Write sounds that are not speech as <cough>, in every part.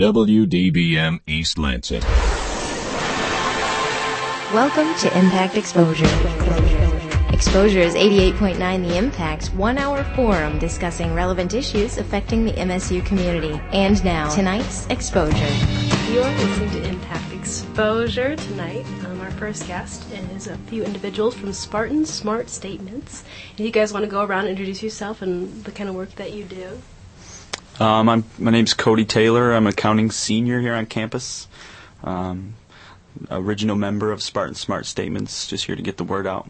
WDBM East Lansing. Welcome to Impact Exposure. Exposure is 88.9 The Impact's one hour forum discussing relevant issues affecting the MSU community. And now, tonight's Exposure. You're listening to Impact Exposure tonight. Um, our first guest is a few individuals from Spartan Smart Statements. If you guys want to go around and introduce yourself and the kind of work that you do. Um, I'm, my name's Cody Taylor. I'm an accounting senior here on campus. Um, original member of Spartan Smart Statements, just here to get the word out.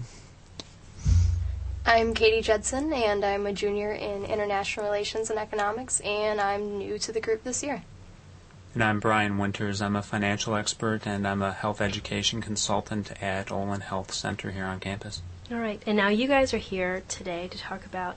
I'm Katie Judson, and I'm a junior in International Relations and Economics, and I'm new to the group this year. And I'm Brian Winters. I'm a financial expert, and I'm a health education consultant at Olin Health Center here on campus. All right, and now you guys are here today to talk about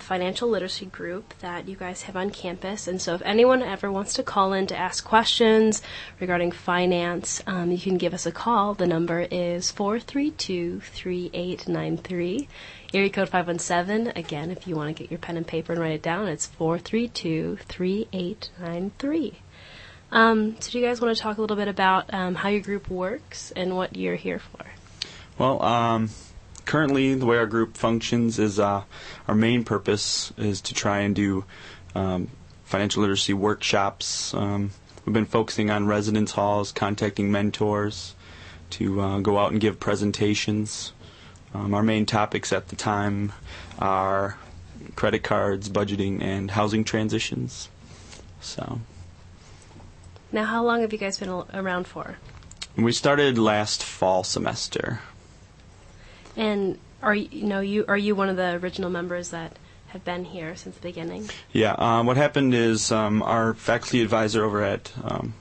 the financial literacy group that you guys have on campus. And so, if anyone ever wants to call in to ask questions regarding finance, um, you can give us a call. The number is 432 3893, area code 517. Again, if you want to get your pen and paper and write it down, it's 432 3893. Um, so, do you guys want to talk a little bit about um, how your group works and what you're here for? Well, um, currently, the way our group functions is uh, our main purpose is to try and do um, financial literacy workshops. Um, we've been focusing on residence halls, contacting mentors to uh, go out and give presentations. Um, our main topics at the time are credit cards, budgeting, and housing transitions. So. Now, how long have you guys been around for? We started last fall semester. And are you, know you are you one of the original members that have been here since the beginning? Yeah. Um, what happened is um, our faculty advisor over at um,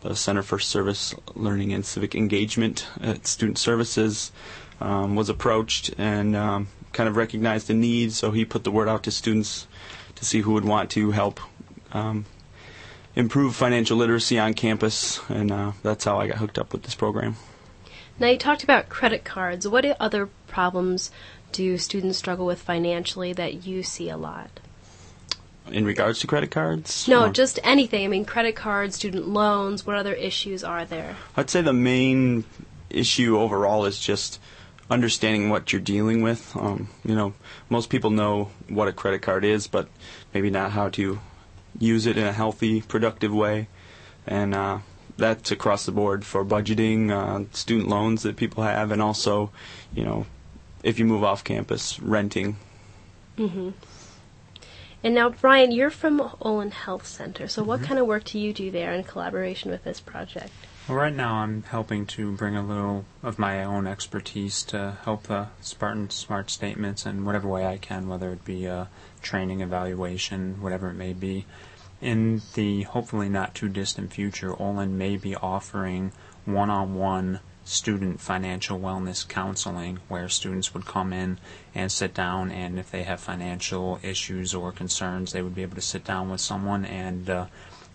the Center for Service Learning and Civic Engagement at Student Services um, was approached and um, kind of recognized the need, so he put the word out to students to see who would want to help um, improve financial literacy on campus, and uh, that's how I got hooked up with this program. Now, you talked about credit cards. What other problems do students struggle with financially that you see a lot? In regards to credit cards? No, or? just anything. I mean, credit cards, student loans, what other issues are there? I'd say the main issue overall is just understanding what you're dealing with. Um, you know, most people know what a credit card is, but maybe not how to use it in a healthy, productive way. And uh, that's across the board for budgeting, uh, student loans that people have, and also, you know, if you move off campus, renting. Mm-hmm. And now, Brian, you're from Olin Health Center. So, what mm-hmm. kind of work do you do there in collaboration with this project? Well, right now, I'm helping to bring a little of my own expertise to help the Spartan Smart Statements in whatever way I can, whether it be a training, evaluation, whatever it may be in the hopefully not too distant future, Olin may be offering one on one student financial wellness counseling where students would come in and sit down and if they have financial issues or concerns they would be able to sit down with someone and uh,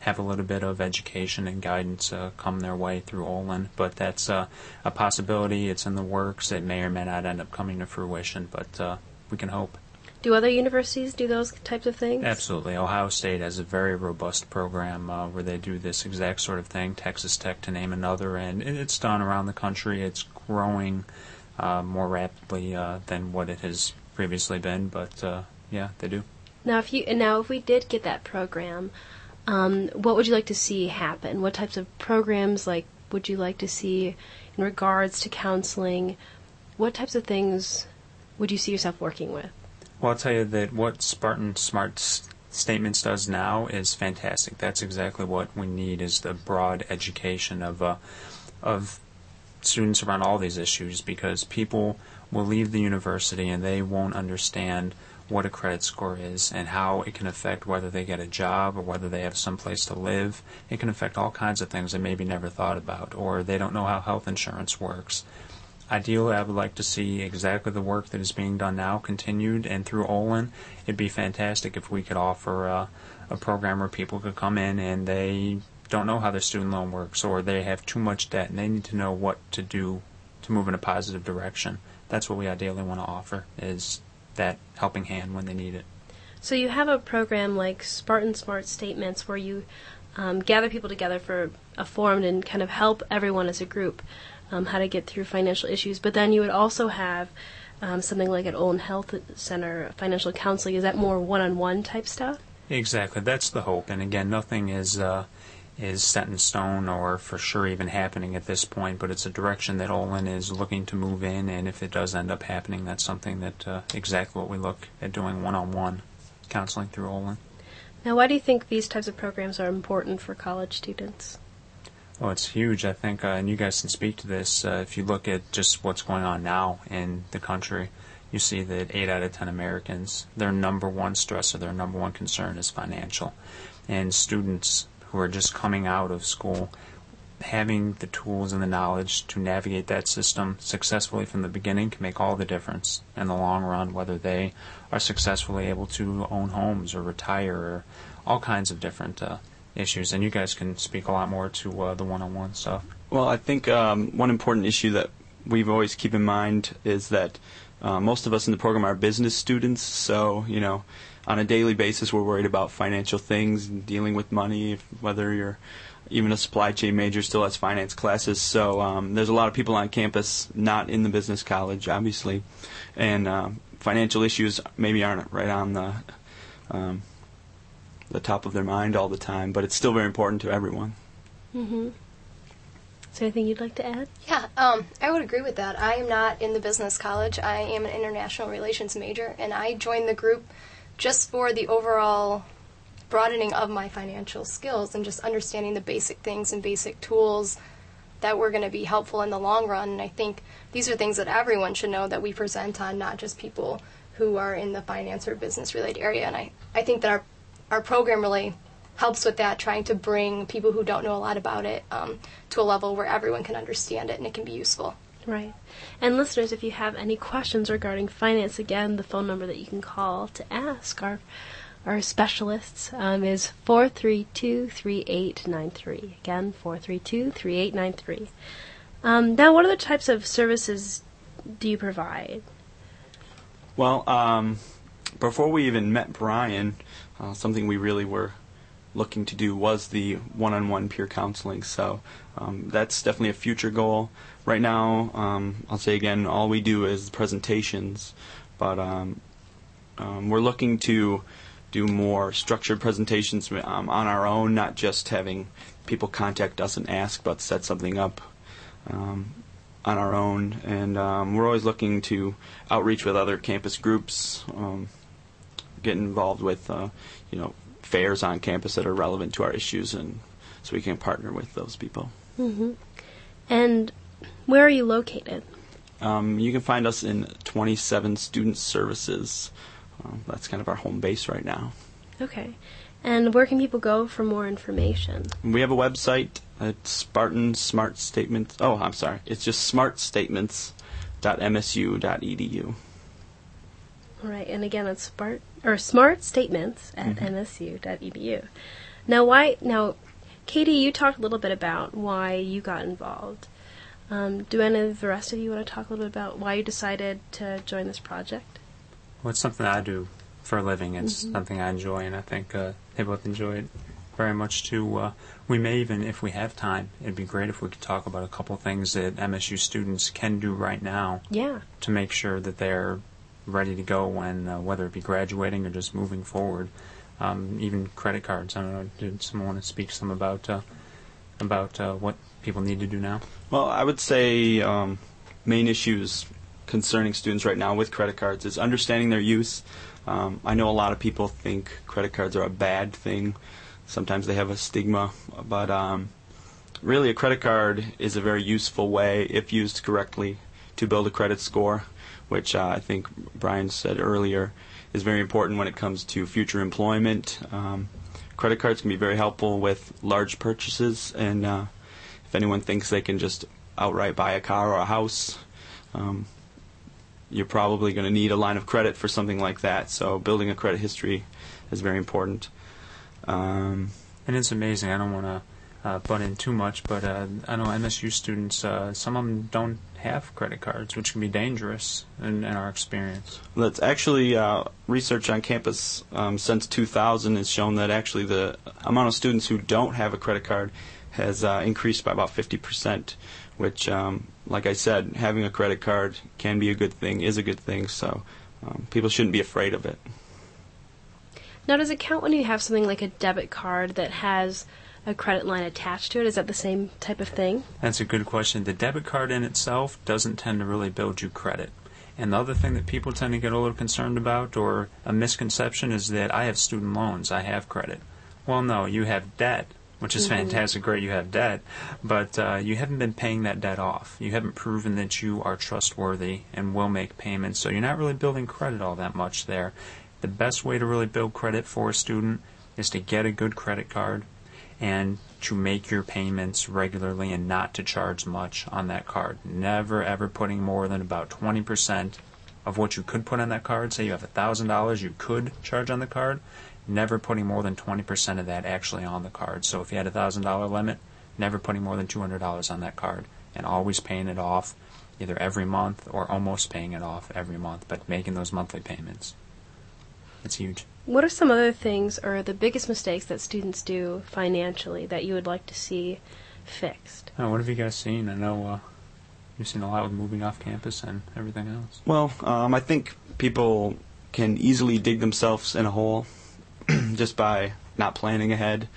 have a little bit of education and guidance uh, come their way through Olin. But that's uh, a possibility. It's in the works. It may or may not end up coming to fruition, but uh, we can hope. Do other universities do those types of things? Absolutely. Ohio State has a very robust program uh, where they do this exact sort of thing. Texas Tech, to name another, and it's done around the country. It's growing uh, more rapidly uh, than what it has previously been, but uh, yeah, they do. Now, if you now if we did get that program, um, what would you like to see happen? What types of programs like would you like to see in regards to counseling? What types of things would you see yourself working with? Well, I'll tell you that what Spartan Smart Statements does now is fantastic. That's exactly what we need is the broad education of uh, of students around all these issues because people will leave the university and they won't understand what a credit score is and how it can affect whether they get a job or whether they have some place to live. It can affect all kinds of things they maybe never thought about or they don't know how health insurance works. Ideally, I would like to see exactly the work that is being done now continued, and through Olin, it'd be fantastic if we could offer uh, a program where people could come in and they don't know how their student loan works, or they have too much debt and they need to know what to do to move in a positive direction. That's what we ideally want to offer is that helping hand when they need it. So you have a program like Spartan Smart Statements where you um, gather people together for a forum and kind of help everyone as a group um, how to get through financial issues. But then you would also have um, something like at Olin Health Center, financial counseling. Is that more one-on-one type stuff? Exactly, that's the hope. And again, nothing is uh, is set in stone or for sure even happening at this point. But it's a direction that Olin is looking to move in. And if it does end up happening, that's something that uh, exactly what we look at doing one-on-one counseling through Olin. Now, why do you think these types of programs are important for college students? Well, it's huge, I think, uh, and you guys can speak to this. Uh, if you look at just what's going on now in the country, you see that 8 out of 10 Americans, their number one stressor, their number one concern is financial. And students who are just coming out of school, having the tools and the knowledge to navigate that system successfully from the beginning can make all the difference in the long run, whether they are successfully able to own homes or retire or all kinds of different uh, issues, and you guys can speak a lot more to uh, the one-on-one stuff. Well, I think um, one important issue that we've always keep in mind is that uh, most of us in the program are business students, so you know, on a daily basis, we're worried about financial things dealing with money. Whether you're even a supply chain major still has finance classes, so um, there's a lot of people on campus not in the business college, obviously, and uh, financial issues maybe aren't right on the um, the top of their mind all the time, but it's still very important to everyone. Mm-hmm. Is there anything you'd like to add? Yeah, um, I would agree with that. I am not in the business college. I am an international relations major, and I joined the group just for the overall broadening of my financial skills and just understanding the basic things and basic tools that were going to be helpful in the long run. And I think these are things that everyone should know that we present on, not just people who are in the finance or business related area. And I, I think that our our program really helps with that, trying to bring people who don't know a lot about it um, to a level where everyone can understand it and it can be useful. Right. And listeners, if you have any questions regarding finance, again, the phone number that you can call to ask our our specialists um, is 432-3893. Again, 432-3893. Um, now, what other types of services do you provide? Well, um, before we even met Brian, uh, something we really were looking to do was the one-on-one peer counseling. So um, that's definitely a future goal. Right now, um, I'll say again, all we do is presentations, but um, um we're looking to do more structured presentations um, on our own, not just having people contact us and ask, but set something up um, on our own. And we're always looking to outreach with other campus groups get involved with, uh, you know, fairs on campus that are relevant to our issues, and so we can partner with those people. Mm-hmm. And where are you located? Um, you can find us in 27 Student Services. Um, that's kind of our home base right now. Okay. And where can people go for more information? We have a website at Spartan Smart Statements. Oh, I'm sorry. It's just smartstatements.msu.edu. All right, and again, it's smart or smart statements at mm-hmm. msu.edu. Now, why? Now, Katie, you talked a little bit about why you got involved. Um, do any of the rest of you want to talk a little bit about why you decided to join this project? Well, it's something I do for a living. It's mm-hmm. something I enjoy, and I think uh, they both enjoy it very much too. Uh, we may even, if we have time, it'd be great if we could talk about a couple things that MSU students can do right now. Yeah. To make sure that they're ready to go when, uh, whether it be graduating or just moving forward. Um, even credit cards. I don't know. Did someone want to speak some about uh, about uh, what people need to do now? Well, I would say um, main issues concerning students right now with credit cards is understanding their use. Um, I know a lot of people think credit cards are a bad thing. Sometimes they have a stigma, but um, really, a credit card is a very useful way, if used correctly, to build a credit score which uh, I think Brian said earlier is very important when it comes to future employment. Um, credit cards can be very helpful with large purchases, and uh, if anyone thinks they can just outright buy a car or a house, um, you're probably going to need a line of credit for something like that. So building a credit history is very important. Um, and it's amazing. I don't want to uh, butt in too much, but uh, I know MSU students, uh, some of them don't have credit cards, which can be dangerous in, in our experience. That's actually uh, research on campus um, since 2000 has shown that actually the amount of students who don't have a credit card has uh, increased by about 50%, which, um, like I said, having a credit card can be a good thing, is a good thing, so um, people shouldn't be afraid of it. Now, does it count when you have something like a debit card that has a credit line attached to it? Is that the same type of thing? That's a good question. The debit card in itself doesn't tend to really build you credit. And the other thing that people tend to get a little concerned about or a misconception is that I have student loans, I have credit. Well, no, you have debt, which is mm-hmm. fantastic, great, you have debt, but uh, you haven't been paying that debt off. You haven't proven that you are trustworthy and will make payments, so you're not really building credit all that much there. The best way to really build credit for a student is to get a good credit card and to make your payments regularly and not to charge much on that card. Never ever putting more than about 20% of what you could put on that card. Say you have $1,000 you could charge on the card. Never putting more than 20% of that actually on the card. So if you had a $1,000 limit, never putting more than $200 on that card and always paying it off either every month or almost paying it off every month, but making those monthly payments. It's huge. What are some other things or the biggest mistakes that students do financially that you would like to see fixed? Oh, what have you guys seen? I know uh, you've seen a lot with moving off campus and everything else. Well, um, I think people can easily dig themselves in a hole <clears throat> just by not planning ahead.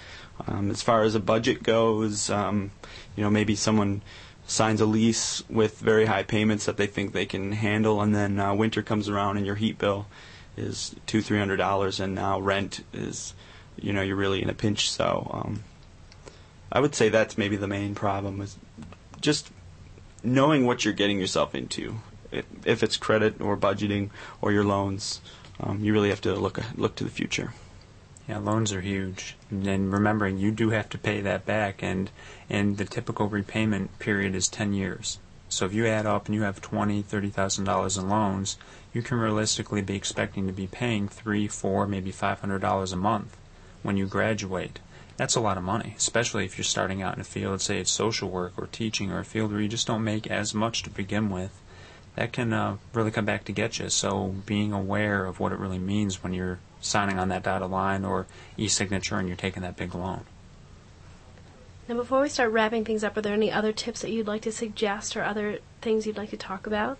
Um, as far as a budget goes, um, you know, maybe someone signs a lease with very high payments that they think they can handle, and then uh, winter comes around and your heat bill is two three hundred dollars, and now rent is, you know, you're really in a pinch. So um, I would say that's maybe the main problem is just knowing what you're getting yourself into. If it's credit or budgeting or your loans, um, you really have to look look to the future. Yeah, loans are huge, and remembering you do have to pay that back, and and the typical repayment period is ten years. So if you add up and you have twenty, thirty thousand dollars in loans, you can realistically be expecting to be paying three, four, maybe five hundred dollars a month when you graduate. That's a lot of money, especially if you're starting out in a field, say it's social work or teaching or a field where you just don't make as much to begin with. That can uh, really come back to get you. So being aware of what it really means when you're signing on that dotted line or e-signature and you're taking that big loan. Now, before we start wrapping things up, are there any other tips that you'd like to suggest or other things you'd like to talk about?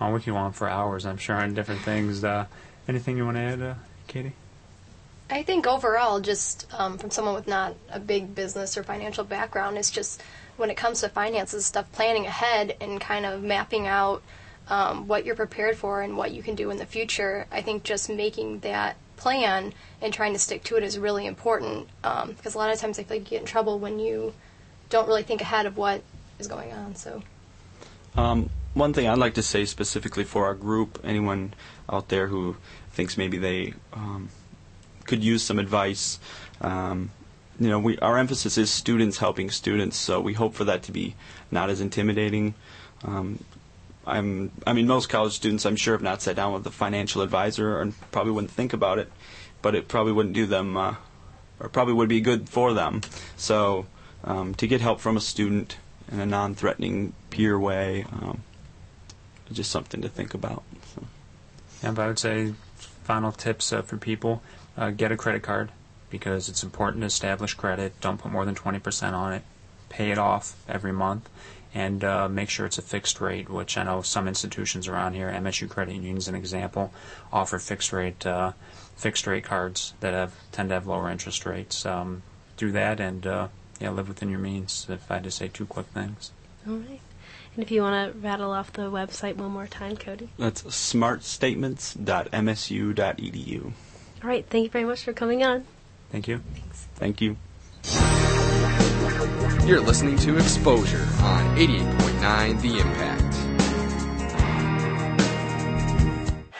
Oh, we can go on for hours, I'm sure, on different things. Uh, anything you want to add, uh, Katie? I think overall, just um, from someone with not a big business or financial background, is just when it comes to finances stuff, planning ahead and kind of mapping out um, what you're prepared for and what you can do in the future. I think just making that plan and trying to stick to it is really important um, because a lot of times I feel like you get in trouble when you don't really think ahead of what is going on. So, um, one thing I'd like to say specifically for our group, anyone out there who thinks maybe they um, could use some advice. Um, you know, we, our emphasis is students helping students, so we hope for that to be not as intimidating. Um, I'm, I mean, most college students, I'm sure, have not sat down with a financial advisor and probably wouldn't think about it, but it probably wouldn't do them, uh, or probably would be good for them. So, um, to get help from a student in a non-threatening peer way, um, just something to think about. So. Yeah, but I would say final tips uh, for people: uh, get a credit card because it's important to establish credit. Don't put more than 20% on it. Pay it off every month and uh, make sure it's a fixed rate, which I know some institutions around here, MSU Credit Union is an example, offer fixed rate uh, fixed rate cards that have tend to have lower interest rates. Um, do that and uh, yeah, live within your means. If I had to say two quick things. All right. And if you want to rattle off the website one more time, Cody. That's smartstatements.msu.edu. All right. Thank you very much for coming on. Thank you. Thanks. Thank you. You're listening to Exposure on 88.9 The Impact.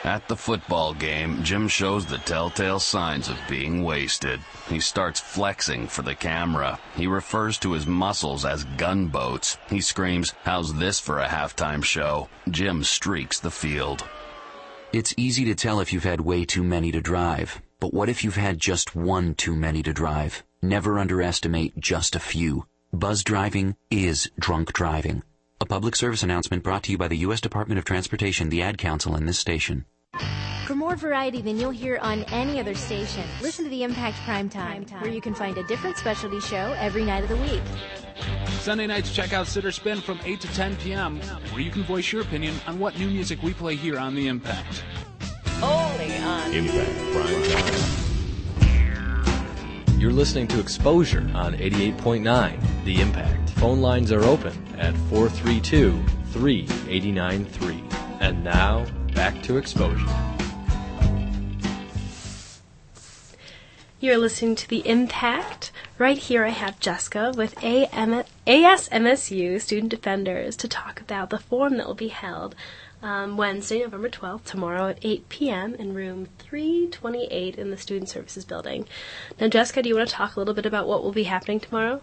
At the football game, Jim shows the telltale signs of being wasted. He starts flexing for the camera. He refers to his muscles as gunboats. He screams, How's this for a halftime show? Jim streaks the field. It's easy to tell if you've had way too many to drive. But what if you've had just one too many to drive? Never underestimate just a few. Buzz driving is drunk driving. A public service announcement brought to you by the U.S. Department of Transportation, the Ad Council, and this station. For more variety than you'll hear on any other station, listen to the Impact Prime Time, where you can find a different specialty show every night of the week. Sunday nights, check out Sitter Spin from 8 to 10 p.m., where you can voice your opinion on what new music we play here on The Impact. Only on Impact Prime Time. You're listening to Exposure on 88.9 The Impact. Phone lines are open at 432 3893. And now, back to Exposure. You're listening to The Impact. Right here, I have Jessica with AM- ASMSU Student Defenders to talk about the forum that will be held um, Wednesday, November 12th, tomorrow at 8 p.m. in room 328 in the Student Services Building. Now, Jessica, do you want to talk a little bit about what will be happening tomorrow?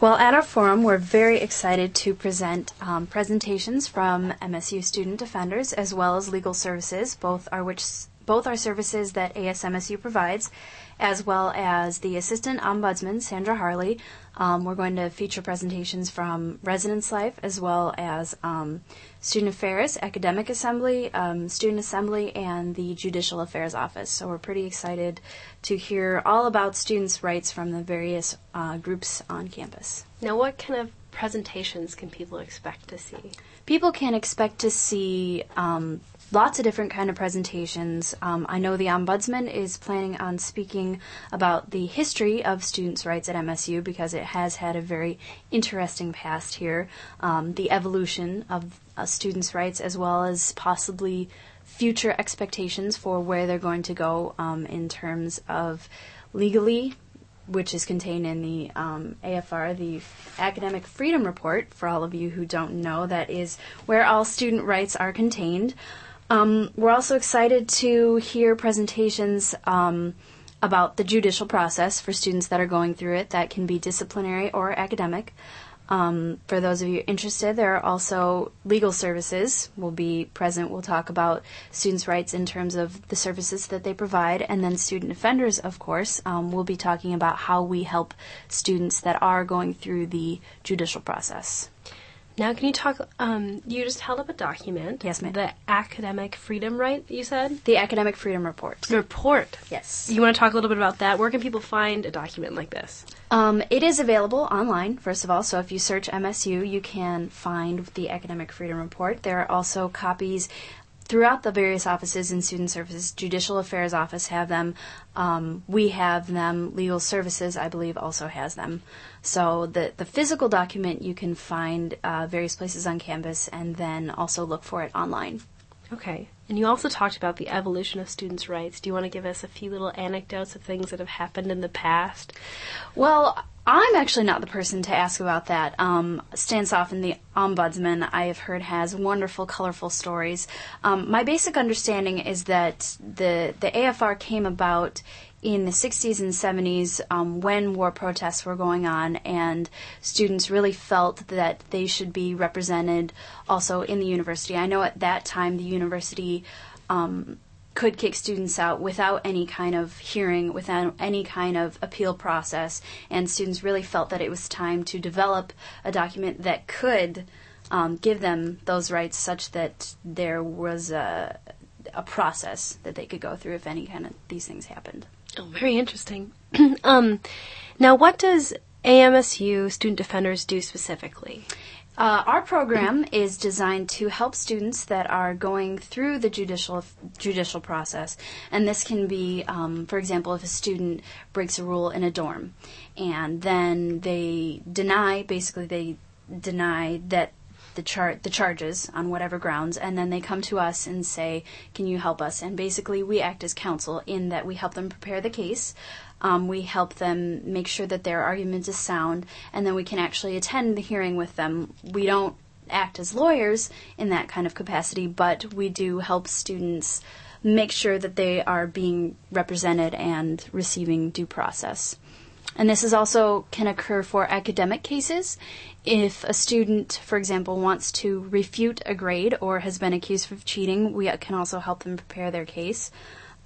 Well, at our forum, we're very excited to present um, presentations from MSU Student Defenders as well as Legal Services, both are which both are services that ASMSU provides as well as the Assistant Ombudsman, Sandra Harley. Um, we're going to feature presentations from Residence Life as well as um, Student Affairs, Academic Assembly, um, Student Assembly, and the Judicial Affairs Office. So we're pretty excited to hear all about students' rights from the various uh, groups on campus. Now, what kind of presentations can people expect to see? People can expect to see um, lots of different kind of presentations. Um, I know the ombudsman is planning on speaking about the history of students' rights at MSU because it has had a very interesting past here. Um, the evolution of uh, students' rights as well as possibly future expectations for where they're going to go um, in terms of legally which is contained in the um, AFR, the Academic Freedom Report. For all of you who don't know, that is where all student rights are contained. Um, we're also excited to hear presentations um, about the judicial process for students that are going through it. That can be disciplinary or academic. Um, for those of you interested, there are also legal services will be present. We'll talk about students' rights in terms of the services that they provide, and then student defenders, of course. Um, we'll be talking about how we help students that are going through the judicial process. Now, can you talk? Um, you just held up a document. Yes, ma'am. The academic freedom right, you said? The Academic Freedom Report. Report. Yes. You want to talk a little bit about that? Where can people find a document like this? Um, it is available online, first of all. So if you search MSU, you can find the Academic Freedom Report. There are also copies throughout the various offices in student services. Judicial Affairs Office have them. Um, we have them. Legal Services, I believe, also has them. So the the physical document you can find uh, various places on campus, and then also look for it online. Okay. And you also talked about the evolution of students' rights. Do you want to give us a few little anecdotes of things that have happened in the past? Well, I'm actually not the person to ask about that. Um, Stan Soffin, the ombudsman, I have heard has wonderful, colorful stories. Um, my basic understanding is that the the AFR came about in the 60s and 70s um, when war protests were going on, and students really felt that they should be represented also in the university. I know at that time the university um, could kick students out without any kind of hearing, without any kind of appeal process, and students really felt that it was time to develop a document that could um, give them those rights such that there was a, a process that they could go through if any kind of these things happened. Oh, very interesting. <clears throat> um, now, what does ASMSU Student Defenders do specifically? Uh, our program is designed to help students that are going through the judicial judicial process, and this can be, um, for example, if a student breaks a rule in a dorm, and then they deny, basically they deny that the chart the charges on whatever grounds and then they come to us and say can you help us? And basically we act as counsel in that we help them prepare the case um, we help them make sure that their argument is sound and then we can actually attend the hearing with them we don't act as lawyers in that kind of capacity but we do help students make sure that they are being represented and receiving due process and this is also can occur for academic cases. If a student, for example, wants to refute a grade or has been accused of cheating, we can also help them prepare their case.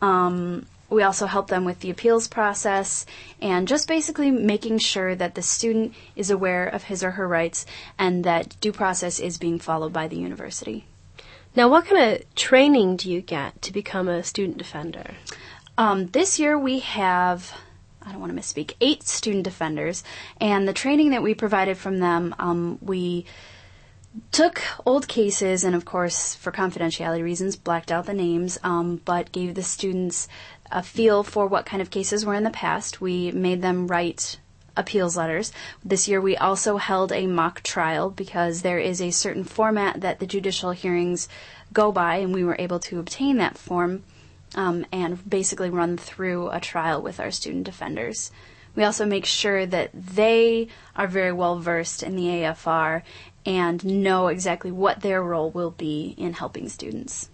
Um, we also help them with the appeals process and just basically making sure that the student is aware of his or her rights and that due process is being followed by the university. Now, what kind of training do you get to become a student defender? Um, this year we have, I don't want to misspeak, eight student defenders, and the training that we provided from them, um, we took old cases and, of course, for confidentiality reasons, blacked out the names, um, but gave the students a feel for what kind of cases were in the past. We made them write appeals letters. This year we also held a mock trial because there is a certain format that the judicial hearings go by, and we were able to obtain that form um, and basically run through a trial with our student defenders. We also make sure that they are very well versed in the AFR and know exactly what their role will be in helping students.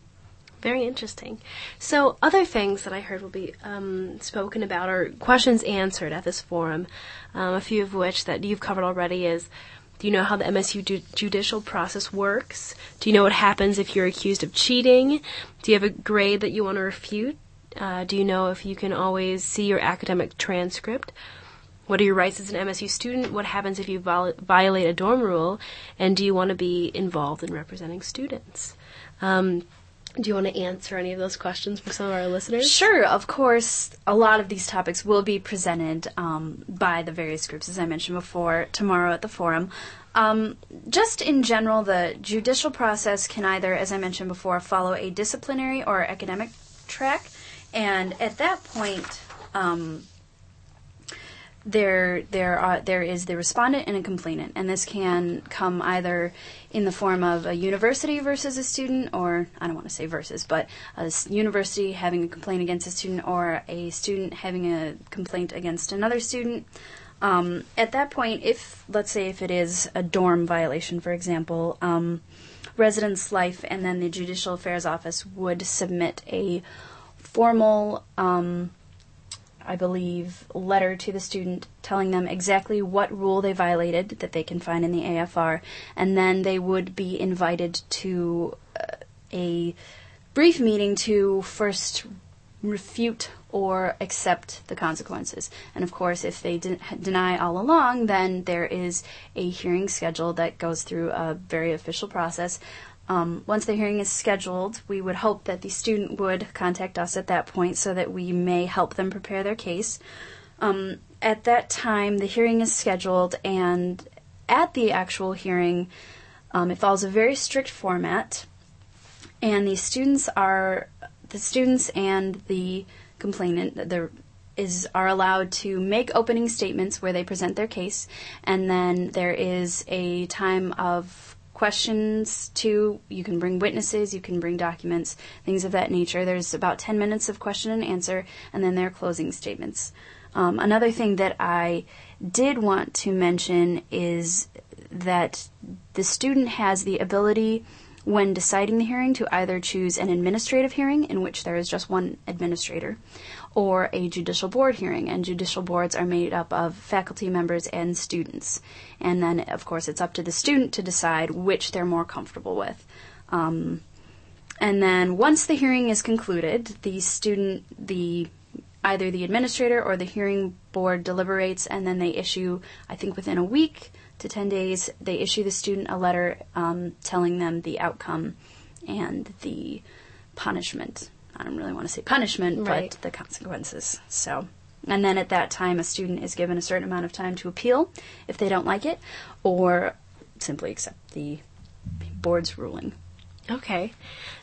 Very interesting. So, other things that I heard will be um, spoken about or questions answered at this forum, um, a few of which that you've covered already is do you know how the MSU ju- judicial process works? Do you know what happens if you're accused of cheating? Do you have a grade that you want to refute? Uh, do you know if you can always see your academic transcript? What are your rights as an MSU student? What happens if you viol- violate a dorm rule? And do you want to be involved in representing students? Um, do you want to answer any of those questions for some of our listeners? Sure, of course. A lot of these topics will be presented um, by the various groups, as I mentioned before, tomorrow at the forum. Um, just in general, the judicial process can either, as I mentioned before, follow a disciplinary or academic track. And at that point, um, there there are there is the respondent and a complainant, and this can come either in the form of a university versus a student, or I don't want to say versus, but a university having a complaint against a student, or a student having a complaint against another student. Um, at that point, if let's say if it is a dorm violation, for example, um, residence life, and then the judicial affairs office would submit a formal. Um, I believe, letter to the student telling them exactly what rule they violated that they can find in the AFR, and then they would be invited to uh, a brief meeting to first refute or accept the consequences. And of course, if they de- deny all along, then there is a hearing schedule that goes through a very official process. Um, once the hearing is scheduled, we would hope that the student would contact us at that point so that we may help them prepare their case. Um, at that time, the hearing is scheduled, and at the actual hearing, um, it follows a very strict format, and the students are the students and the complainant the is are allowed to make opening statements where they present their case, and then there is a time of questions to. You can bring witnesses, you can bring documents, things of that nature. There's about 10 minutes of question and answer, and then their closing statements. Um, another thing that I did want to mention is that the student has the ability when deciding the hearing to either choose an administrative hearing in which there is just one administrator or a judicial board hearing. And judicial boards are made up of faculty members and students. And then, of course, it's up to the student to decide which they're more comfortable with. Um, and then once the hearing is concluded, the student, the either the administrator or the hearing board deliberates, and then they issue, I think within a week to 10 days, they issue the student a letter um, telling them the outcome and the punishment. I don't really want to say punishment, Right. but the consequences. So, and then at that time, a student is given a certain amount of time to appeal if they don't like it, or simply accept the board's ruling. Okay.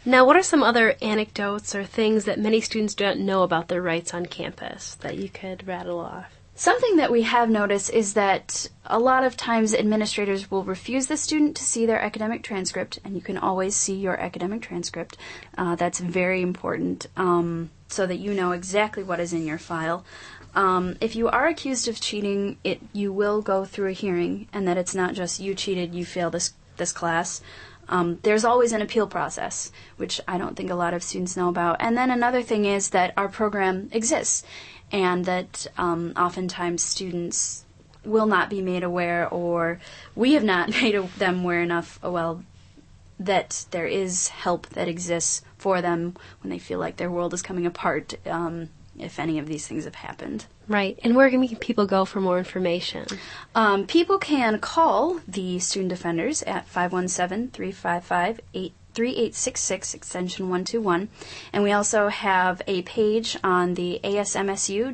Now, what are some other anecdotes or things that many students don't know about their rights on campus that you could rattle off? Something that we have noticed is that a lot of times administrators will refuse the student to see their academic transcript, and you can always see your academic transcript. Uh, that's very important um, so that you know exactly what is in your file. Um, if you are accused of cheating, it you will go through a hearing, and that it's not just you cheated, you failed this this class. Um, there's always an appeal process, which I don't think a lot of students know about. And then another thing is that our program exists, and that um, oftentimes students will not be made aware, or we have not <laughs> made them aware enough. uh, Well, that there is help that exists for them when they feel like their world is coming apart. Um, if any of these things have happened. Right. And where can people go for more information? Um, people can call the student defenders at 517 355 3866 extension 121 and we also have a page on the asmsu.msu.edu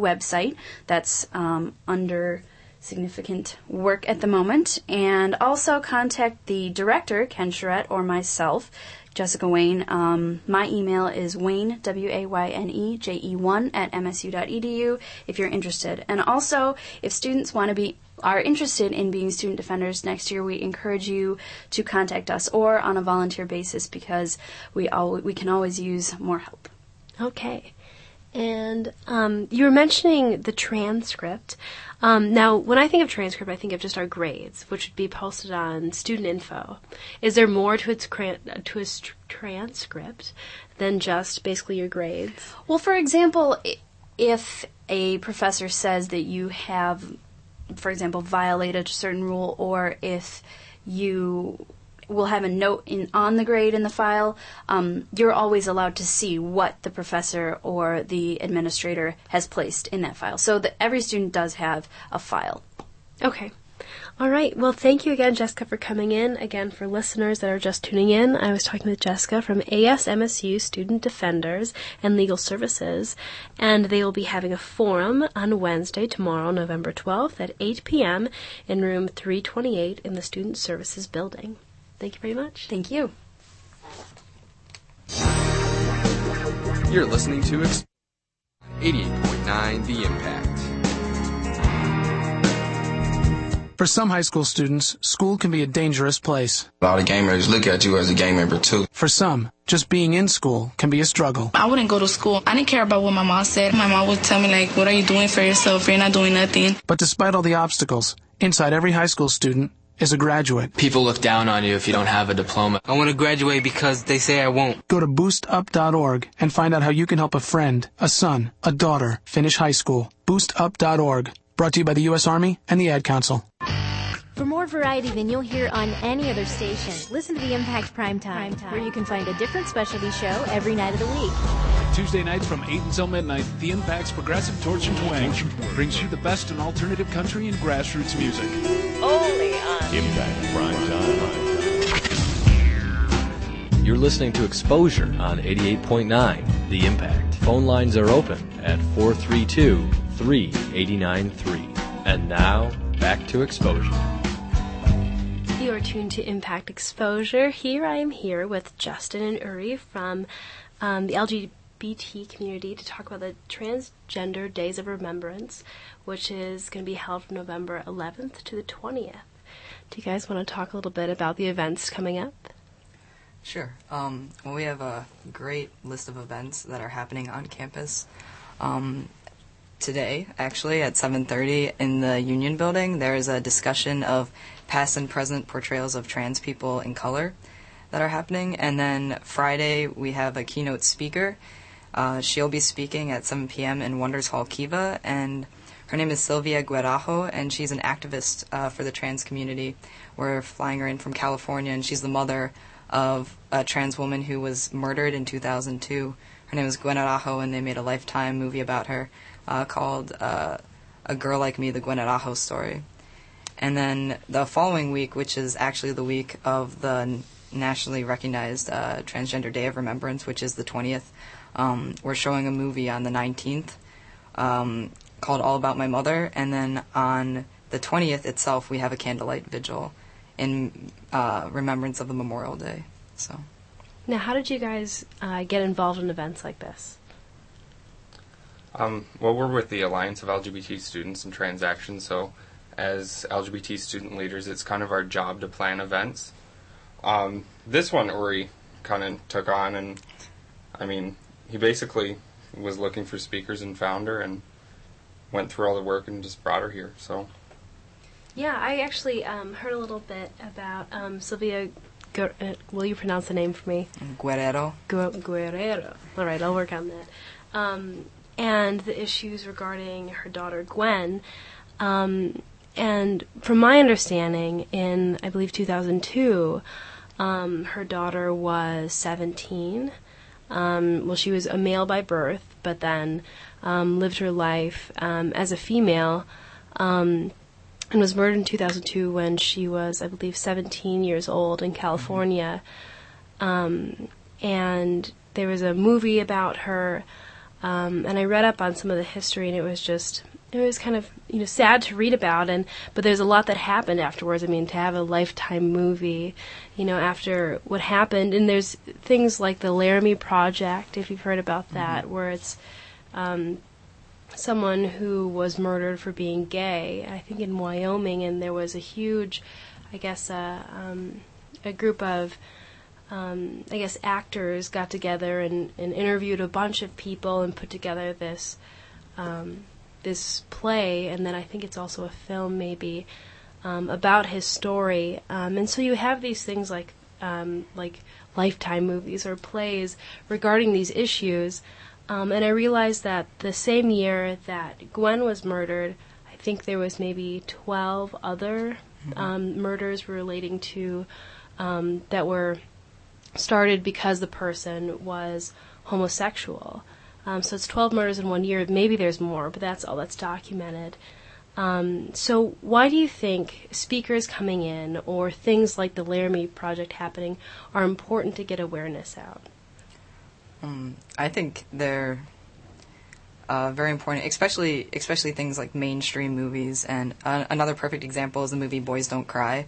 website that's um, under significant work at the moment and also contact the director ken charette or myself Jessica Wayne. Um, my email is wayne, W-A-Y-N-E, J-E-1 at msu.edu if you're interested. And also, if students want to be are interested in being student defenders next year, we encourage you to contact us or on a volunteer basis because we all we can always use more help. Okay. And um, you were mentioning the transcript. Um, now, when I think of transcript, I think of just our grades, which would be posted on student info. Is there more to its cran- to its tr- transcript than just basically your grades? Well, for example, if a professor says that you have, for example, violated a certain rule, or if you will have a note in on the grade in the file. Um, you're always allowed to see what the professor or the administrator has placed in that file. So that every student does have a file. Okay. All right. Well, thank you again, Jessica, for coming in. Again, for listeners that are just tuning in, I was talking with Jessica from ASMSU Student Defenders and Legal Services, and they will be having a forum on Wednesday, tomorrow, November 12th at 8 p.m. in room 328 in the Student Services Building. Thank you very much. Thank you. You're listening to 88.9 The Impact. For some high school students, school can be a dangerous place. A lot of gamers look at you as a gang member too. For some, just being in school can be a struggle. I wouldn't go to school. I didn't care about what my mom said. My mom would tell me like, what are you doing for yourself? You're not doing nothing. But despite all the obstacles, inside every high school student is a graduate. People look down on you if you don't have a diploma. I want to graduate because they say I won't. Go to boostup.org and find out how you can help a friend, a son, a daughter finish high school. Boostup.org. Brought to you by the U.S. Army and the Ad Council. For more variety than you'll hear on any other station, listen to the Impact Primetime, Primetime, where you can find a different specialty show every night of the week. Tuesday nights from 8 until midnight, The Impact's Progressive Torch and Twang brings you the best in alternative country and grassroots music. Only on Impact Primetime. You're listening to Exposure on 88.9 The Impact. Phone lines are open at 432 3893. And now, back to Exposure. You are tuned to Impact Exposure. Here I am here with Justin and Uri from um, the LGBT community to talk about the Transgender Days of Remembrance, which is going to be held from November 11th to the 20th. Do you guys want to talk a little bit about the events coming up? Sure. Um, well, we have a great list of events that are happening on campus. Um, today, actually, at 7:30 in the Union Building, there is a discussion of past and present portrayals of trans people in color that are happening. And then Friday, we have a keynote speaker. Uh, she'll be speaking at 7 p.m. in Wonders Hall, Kiva, and her name is Sylvia Guerrero, and she's an activist uh, for the trans community. We're flying her in from California, and she's the mother of a trans woman who was murdered in 2002. Her name is Gwen and they made a lifetime movie about her uh, called uh, A Girl Like Me, The Gwen Araujo Story. And then the following week, which is actually the week of the nationally recognized uh, Transgender Day of Remembrance, which is the 20th, um, we're showing a movie on the 19th um, called All About My Mother. And then on the 20th itself, we have a candlelight vigil in uh, remembrance of the Memorial Day. So. Now, how did you guys uh, get involved in events like this? Um, well, we're with the Alliance of LGBT Students and Transactions, so as LGBT student leaders, it's kind of our job to plan events. Um, this one Uri kind of took on, and I mean, he basically was looking for speakers and found her and went through all the work and just brought her here. So. Yeah, I actually um, heard a little bit about um, Sylvia. Gu- uh, will you pronounce the name for me? Guerrero. Gu- Guerrero. All right, I'll work on that. Um, and the issues regarding her daughter Gwen. Um, and from my understanding, in I believe 2002, um, her daughter was 17, Um, well, she was a male by birth, but then um, lived her life um, as a female um, and was murdered in 2002 when she was, I believe, 17 years old in California. Um, and there was a movie about her, um, and I read up on some of the history, and it was just it was kind of you know sad to read about and but there's a lot that happened afterwards. I mean to have a lifetime movie you know after what happened and there's things like the laramie project if you've heard about that where it's um, someone who was murdered for being gay i think in wyoming and there was a huge i guess uh, um, a group of um, I guess actors got together and, and interviewed a bunch of people and put together this um, this play, and then I think it's also a film maybe um, about his story. Um, and so you have these things like um, like lifetime movies or plays regarding these issues. Um, and I realized that the same year that Gwen was murdered, I think there was maybe twelve other um, murders relating to um, that were started because the person was homosexual. Um, so it's 12 murders in one year. Maybe there's more, but that's all that's documented. Um, so why do you think speakers coming in or things like the Laramie Project happening are important to get awareness out? Um, I think they're uh, very important, especially especially things like mainstream movies. And uh, another perfect example is the movie Boys Don't Cry,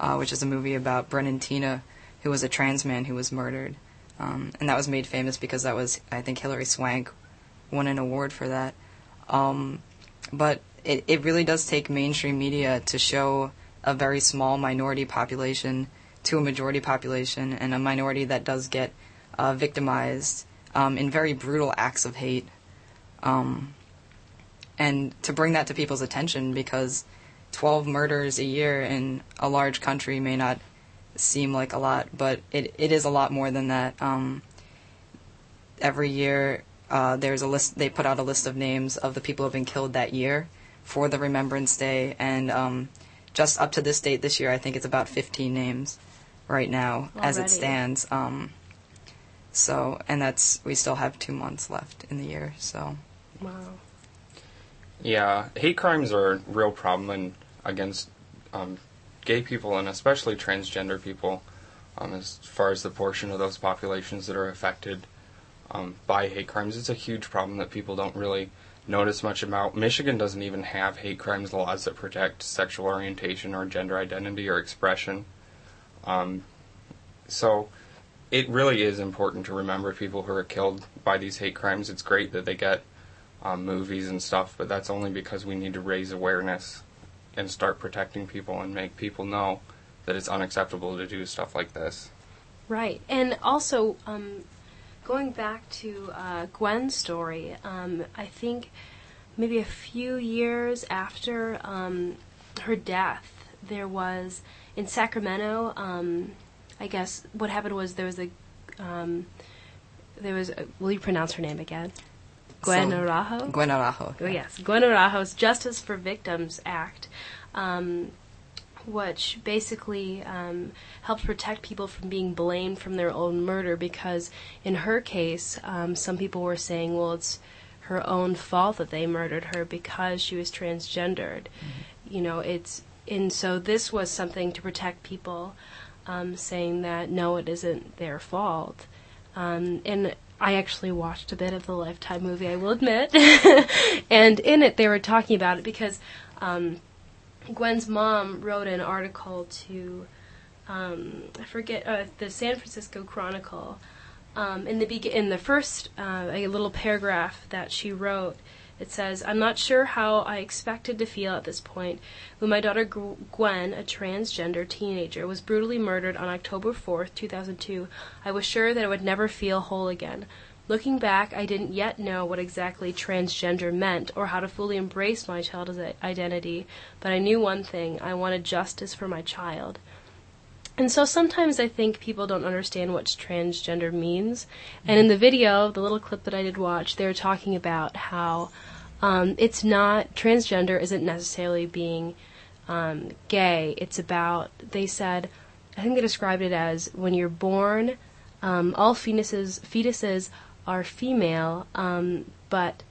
uh, which is a movie about Brandon Teena, who was a trans man who was murdered. Um, and that was made famous because that was, I think, Hilary Swank won an award for that. Um, but it, it really does take mainstream media to show a very small minority population to a majority population, and a minority that does get uh, victimized um, in very brutal acts of hate. Um, and to bring that to people's attention because 12 murders a year in a large country may not seem like a lot, but it, it is a lot more than that. Um, every year, uh, there's a list. They put out a list of names of the people who have been killed that year for the Remembrance Day, and um, just up to this date this year, I think it's about 15 names right now as it stands. Um, so, and that's we still have two months left in the year. So, Wow. Yeah, hate crimes are a real problem and against um, gay people and especially transgender people, um, as far as the portion of those populations that are affected um, by hate crimes. It's a huge problem that people don't really notice much about. Michigan doesn't even have hate crimes laws that protect sexual orientation or gender identity or expression. Um, so it really is important to remember people who are killed by these hate crimes. It's great that they get um, movies and stuff, but that's only because we need to raise awareness and start protecting people and make people know that it's unacceptable to do stuff like this. Right. And also, um, going back to uh, Gwen's story, um, I think maybe a few years after um, her death, there was in Sacramento. Um, I guess what happened was there was a um, there was. A, will you pronounce her name again? Gwen So- Araujo. Gwen Araujo. Oh yes, Gwen Araujo's Justice for Victims Act, um, which basically um, helps protect people from being blamed from their own murder. Because in her case, um, some people were saying, well, it's her own fault that they murdered her because she was transgendered. You know, it's and so this was something to protect people, um, saying that no, it isn't their fault. Um, and I actually watched a bit of the Lifetime movie, I will admit. <laughs> and in it, they were talking about it because um, Gwen's mom wrote an article to, um, I forget, uh, the San Francisco Chronicle. Um, in the beg- in the first uh, a little paragraph that she wrote, it says, "I'm not sure how I expected to feel at this point when my daughter Gwen, a transgender teenager, was brutally murdered on October 4th, 2002. I was sure that I would never feel whole again." Looking back, I didn't yet know what exactly transgender meant or how to fully embrace my child's identity, but I knew one thing I wanted justice for my child. And so sometimes I think people don't understand what transgender means. And in the video, the little clip that I did watch, they were talking about how um, it's not, transgender isn't necessarily being um, gay. It's about, they said, I think they described it as when you're born um, all fetuses fetuses are female, um, but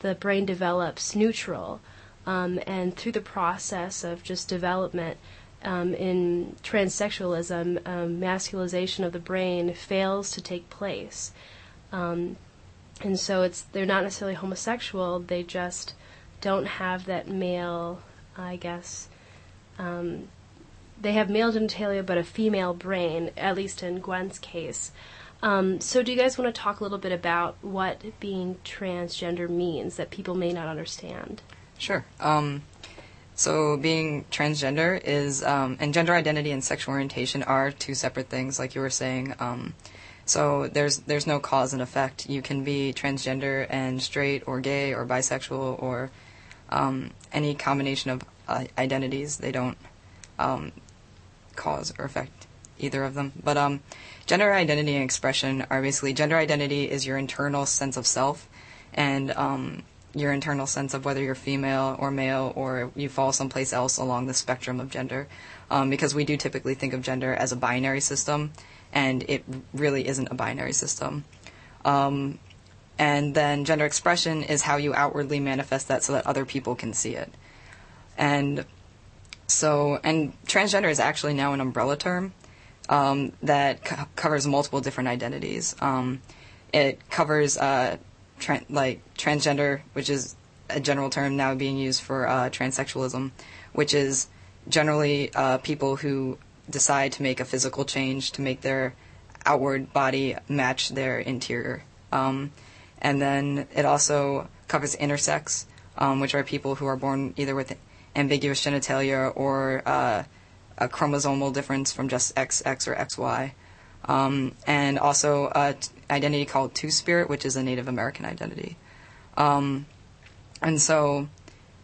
the brain develops neutral, um, and through the process of just development. Um, in transsexualism, masculization of the brain fails to take place, and so it's they're not necessarily homosexual. They just don't have that male, I guess. Um, they have male genitalia but a female brain, at least in Gwen's case. Um, so, do you guys want to talk a little bit about what being transgender means that people may not understand? Sure. Um, so, being transgender is, um, and gender identity and sexual orientation are two separate things, like you were saying. So, there's there's no cause and effect. You can be transgender and straight, or gay, or bisexual, or um, any combination of uh, identities. They don't um, cause or affect either of them. But um, gender identity and expression are basically gender identity is your internal sense of self, and um, your internal sense of whether you're female or male or you fall someplace else along the spectrum of gender. Um, because we do typically think of gender as a binary system, and it really isn't a binary system. Um, and then gender expression is how you outwardly manifest that so that other people can see it. And so, and transgender is actually now an umbrella term um, that co- covers multiple different identities. Um, it covers uh, tra- like transgender, which is a general term now being used for uh, transsexualism, which is generally uh, people who decide to make a physical change to make their outward body match their interior. Um, and then it also covers intersex, um, which are people who are born either with ambiguous genitalia or uh, a chromosomal difference from just XX or XY. Um, and also an identity called Two Spirit, which is a Native American identity. Um, and so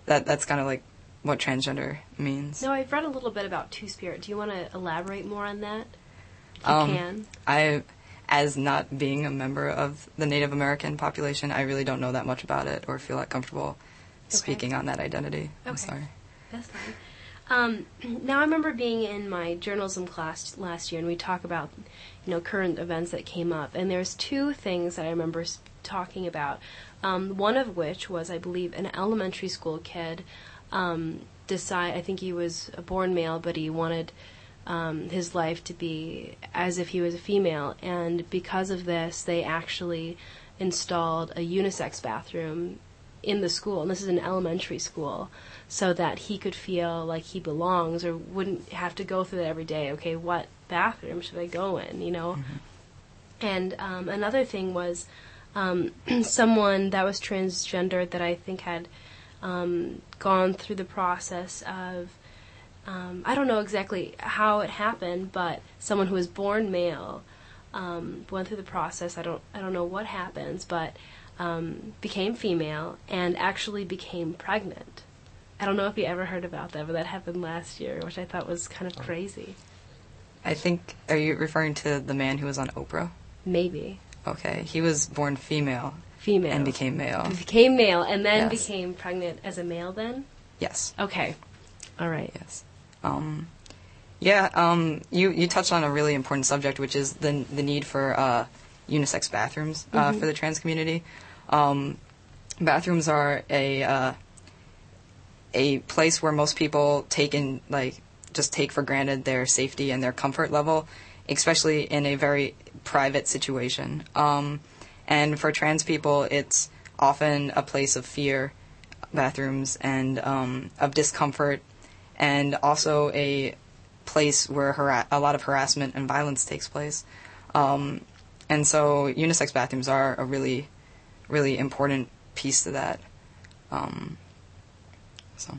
that that's kind of like what transgender means. No, I've read a little bit about Two Spirit. Do you want to elaborate more on that? If you Um, can. I, as not being a member of the Native American population, I really don't know that much about it or feel that comfortable speaking on that identity. I'm sorry. That's fine. Um, <clears throat> now I remember being in my journalism class last year, and we talk about, you know, current events that came up, and there's two things that I remember talking about. Um, one of which was, I believe, an elementary school kid um, decide. I think he was a born male, but he wanted um, his life to be as if he was a female, and because of this, they actually installed a unisex bathroom in the school, and this is an elementary school, so that he could feel like he belongs or wouldn't have to go through that every day. Okay, what bathroom should I go in? You know. And um, another thing was um, <clears throat> someone that was transgender that I think had um, gone through the process of um, I don't know exactly how it happened, but someone who was born male um, went through the process. I don't I don't know what happens, but um, became female and actually became pregnant. I don't know if you ever heard about that, but that happened last year, which I thought was kind of crazy. I think, are you referring to the man who was on Oprah? Maybe Okay, he was born female. Female. And became male. became male and then Yes. became pregnant as a male. Then Yes. okay, all right. Yes. Um, yeah, um, you, you touched on a really important subject, which is the, the need for uh, unisex bathrooms uh, Mhm. for the trans community. Um, bathrooms are a uh, a place where most people take in like just take for granted their safety and their comfort level, especially in a very private situation. Um, and for trans people, it's often a place of fear, bathrooms, and um, of discomfort, and also a place where hara- a lot of harassment and violence takes place. Um, and so unisex bathrooms are a really, really important piece to that. Um, so.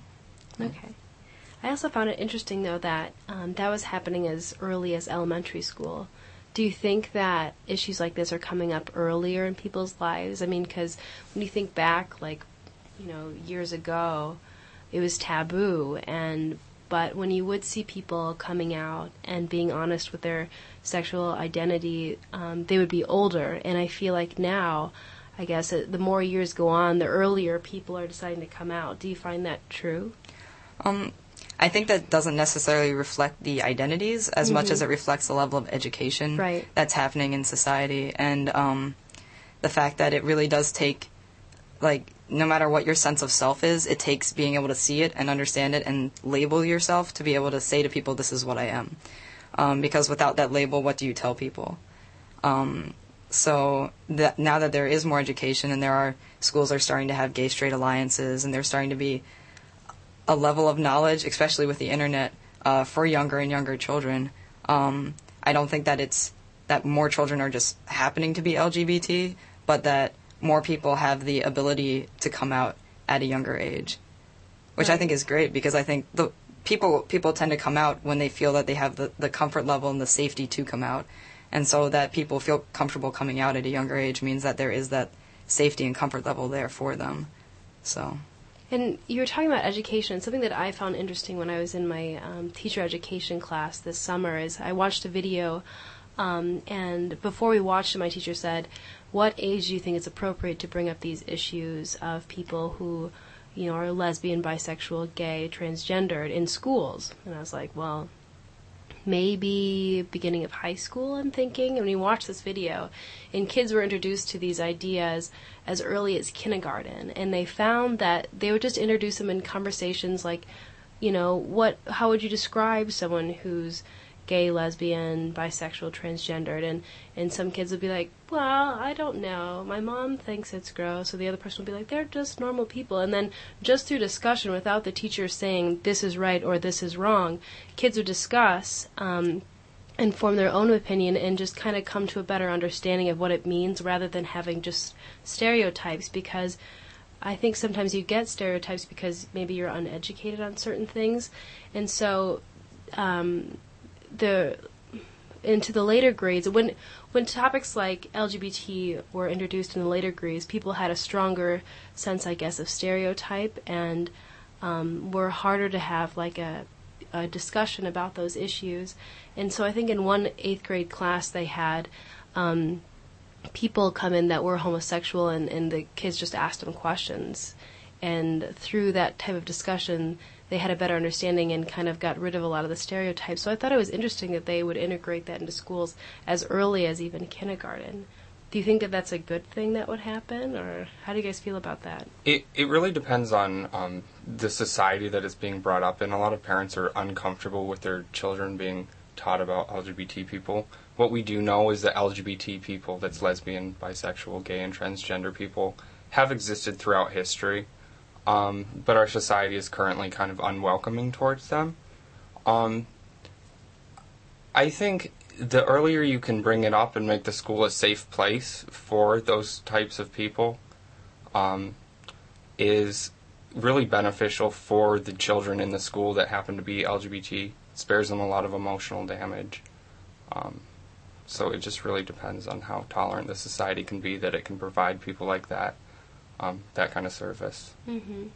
Okay. I also found it interesting, though, that um, that was happening as early as elementary school. Do you think that issues like this are coming up earlier in people's lives? I mean, because when you think back, like, you know, years ago, it was taboo, and but when you would see people coming out and being honest with their sexual identity, um, they would be older. And I feel like now, I guess the more years go on, the earlier people are deciding to come out. Do you find that true? Um, I think that doesn't necessarily reflect the identities as much Mhm. as it reflects the level of education Right. that's happening in society and um, the fact that it really does take, like, no matter what your sense of self is, it takes being able to see it and understand it and label yourself to be able to say to people, this is what I am. Um, because without that label, what do you tell people? Um, so that now that there is more education and there are schools are starting to have gay straight alliances and they're starting to be a level of knowledge, especially with the internet, uh, for younger and younger children. Um, I don't think that it's that more children are just happening to be LGBT, but that more people have the ability to come out at a younger age, which I think is great because I think the people people tend to come out when they feel that they have the, the comfort level and the safety to come out, and so that people feel comfortable coming out at a younger age means that there is that safety and comfort level there for them. So. And you were talking about education. Something that I found interesting when I was in my um, teacher education class this summer is I watched a video, um, and before we watched it, my teacher said, "What age do you think it's appropriate to bring up these issues of people who, you know, are lesbian, bisexual, gay, transgendered in schools?" And I was like, "Well." maybe beginning of high school, I'm thinking. And when you watch this video, and kids were introduced to these ideas as early as kindergarten, and they found that they would just introduce them in conversations like, you know, what, how would you describe someone who's gay, lesbian, bisexual, transgendered, and and some kids would be like, well, I don't know. My mom thinks it's gross. So the other person would be like, they're just normal people. And then just through discussion, without the teacher saying this is right or this is wrong, kids would discuss. Um, and form their own opinion and just kind of come to a better understanding of what it means rather than having just stereotypes because I think sometimes you get stereotypes because maybe you're uneducated on certain things. And so um, the into the later grades when when topics like LGBT were introduced in the later grades, people had a stronger sense, I guess, of stereotype and um, were harder to have like a a discussion about those issues. And so I think in one eighth grade class they had um, people come in that were homosexual and, and the kids just asked them questions. And through that type of discussion, they had a better understanding and kind of got rid of a lot of the stereotypes. So I thought it was interesting that they would integrate that into schools as early as even kindergarten. Do you think that that's a good thing that would happen, or how do you guys feel about that? It it really depends on um, the society that it's being brought up in. A lot of parents are uncomfortable with their children being taught about LGBT people. What we do know is that LGBT people, that's lesbian, bisexual, gay, and transgender people, have existed throughout history. Um, but our society is currently kind of unwelcoming towards them. Um, I think the earlier you can bring it up and make the school a safe place for those types of people um, is really beneficial for the children in the school that happen to be LGBT. Spares them a lot of emotional damage. Um, so it just really depends on how tolerant the society can be that it can provide people like that um, that kind of service. Mm-hmm.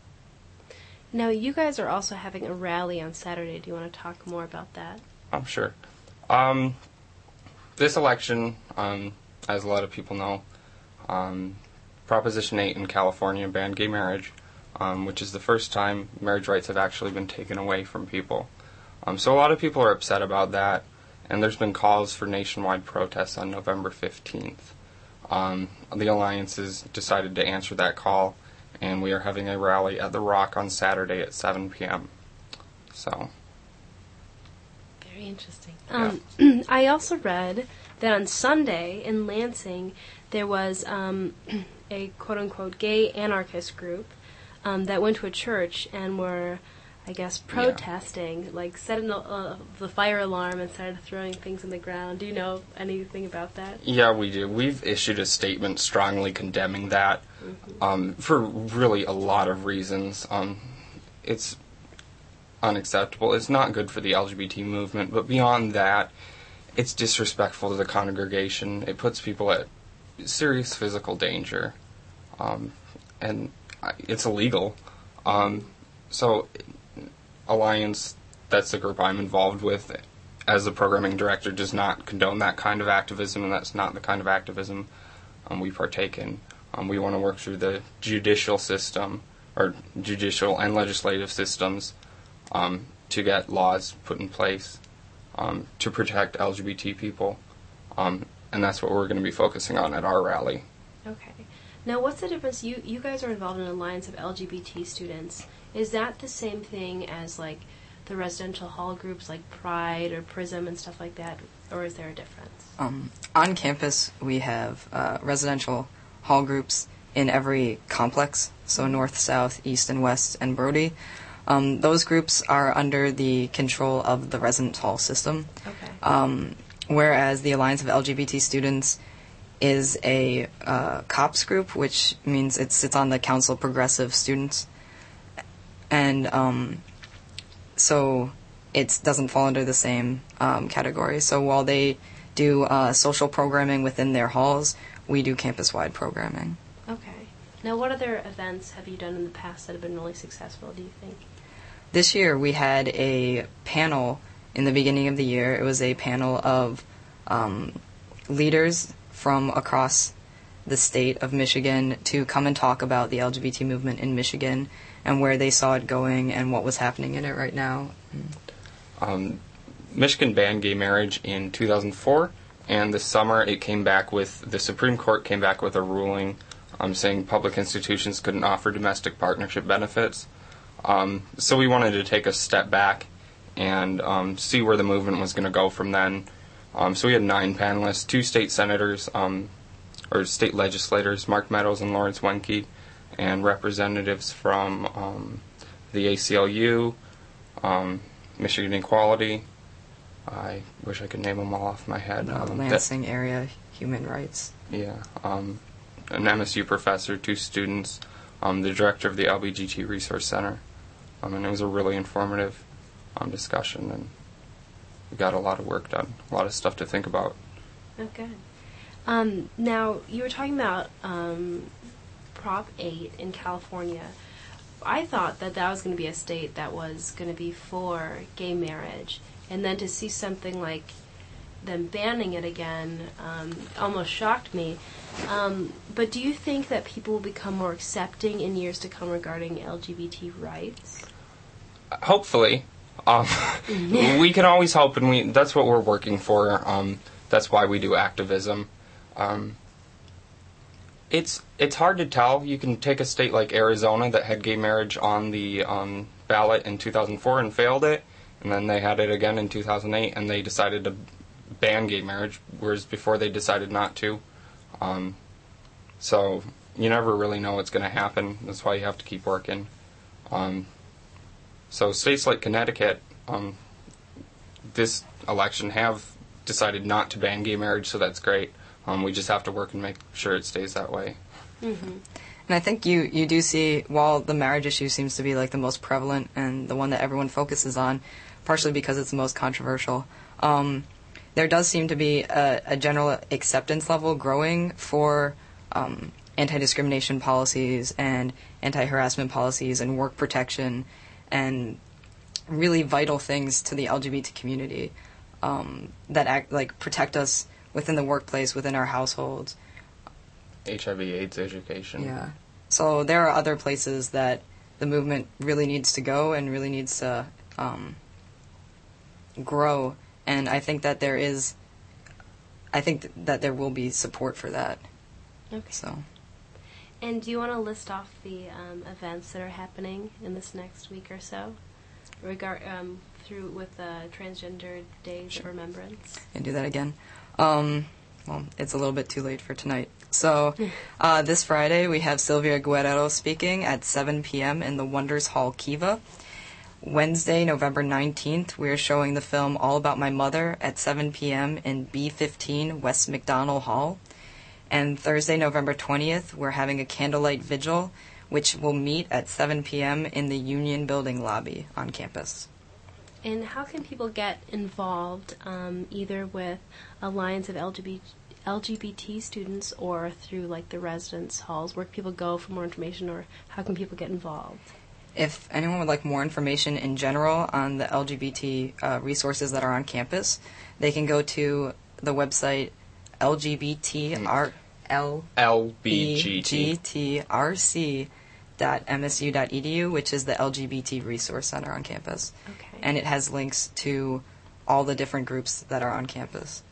Now, you guys are also having a rally on Saturday. Do you want to talk more about that? I'm sure. Um, this election, um, as a lot of people know, um, Proposition 8 in California banned gay marriage, um, which is the first time marriage rights have actually been taken away from people. Um, so a lot of people are upset about that, and there's been calls for nationwide protests on November 15th. Um, the alliances decided to answer that call, and we are having a rally at the Rock on Saturday at 7 p.m. So. Very interesting. Um, <clears throat> I also read that on Sunday in Lansing there was um, <clears throat> a quote unquote gay anarchist group um, that went to a church and were, I guess, protesting, like setting the, uh, the fire alarm and started throwing things in the ground. Do you know anything about that? Yeah, we do. We've issued a statement strongly condemning that um, for really a lot of reasons. Um, it's unacceptable. It's not good for the LGBT movement, but beyond that, it's disrespectful to the congregation. It puts people at serious physical danger, um, and it's illegal. Um, so, Alliance, that's the group I'm involved with, as the programming director, does not condone that kind of activism, and that's not the kind of activism um, we partake in. Um, we want to work through the judicial system, or judicial and legislative systems, um, to get laws put in place um, to protect LGBT people. Um, and that's what we're going to be focusing on at our rally. Okay. Now, what's the difference? You you guys are involved in an alliance of LGBT students. Is that the same thing as like the residential hall groups like Pride or Prism and stuff like that, or is there a difference? Um, on campus, we have uh, residential hall groups in every complex, so north, south, east, and west, and Brody. Um, those groups are under the control of the residence hall system. Okay. Um, whereas the Alliance of LGBT Students is a uh, COPS group, which means it sits on the Council of Progressive Students. And um, so it doesn't fall under the same um, category. So while they do uh, social programming within their halls, we do campus wide programming. Okay. Now, what other events have you done in the past that have been really successful, do you think? This year we had a panel in the beginning of the year. It was a panel of um, leaders from across the state of Michigan to come and talk about the LGBT movement in Michigan and where they saw it going and what was happening in it right now. Um, Michigan banned gay marriage in 2004, and this summer it came back with the Supreme Court came back with a ruling um, saying public institutions couldn't offer domestic partnership benefits. Um, so we wanted to take a step back and um, see where the movement was going to go from then. Um, so we had nine panelists, two state senators, um, or state legislators, Mark Meadows and Lorence Wenke, and representatives from um, the ACLU, um, Michigan Equality. I wish I could name them all off my head. Uh, Um, that- Lansing area human rights. yeah, um, an MSU professor, two students, um, the director of the LBGT Resource Center, um, and it was a really informative um, discussion, and we got a lot of work done, a lot of stuff to think about. Oh, good. Um, now, you were talking about um, Prop 8 in California. I thought that that was going to be a state that was going to be for gay marriage. And then to see something like them banning it again um, almost shocked me. Um, but do you think that people will become more accepting in years to come regarding LGBT rights? Hopefully, um, <laughs> we can always hope, and we that's what we're working for. Um, that's why we do activism. Um, it's it's hard to tell. You can take a state like Arizona that had gay marriage on the um, ballot in 2004 and failed it, and then they had it again in 2008, and they decided to ban gay marriage, whereas before they decided not to. Um, so you never really know what's going to happen. That's why you have to keep working. Um, so states like Connecticut, um, this election have decided not to ban gay marriage, so that's great. Um, we just have to work and make sure it stays that way. Mm-hmm. And I think you, you do see, while the marriage issue seems to be like the most prevalent and the one that everyone focuses on, partially because it's the most controversial, um, there does seem to be a, a general acceptance level growing for um, anti discrimination policies and anti harassment policies and work protection and really vital things to the LGBT community um, that act like protect us within the workplace, within our households. HIV/AIDS education. Yeah. So there are other places that the movement really needs to go and really needs to um, grow, and I think that there is. I think th- that there will be support for that. Okay. So. And do you want to list off the um, events that are happening in this next week or so, regard um, through with the Transgender Days of Remembrance? and do that again. Um, well, it's a little bit too late for tonight. So, uh, this Friday we have Sylvia Guerrero speaking at 7 p.m. in the Wonders Hall Kiva. Wednesday, November 19th, we are showing the film All About My Mother at 7 p.m. in B15 West McDonel Hall. And Thursday, November 20th, we're having a candlelight vigil, which will meet at 7 p.m. in the Union Building lobby on campus. And how can people get involved, um, either with Alliance of LGBT, LGBT students or through like the residence halls? Where can people go for more information, or how can people get involved? If anyone would like more information in general on the LGBT uh, resources that are on campus, they can go to the website LGBTR LBGT. events.msu.edu, which is the LGBT resource center on campus. Okay. And it has links to all the different groups that are on campus.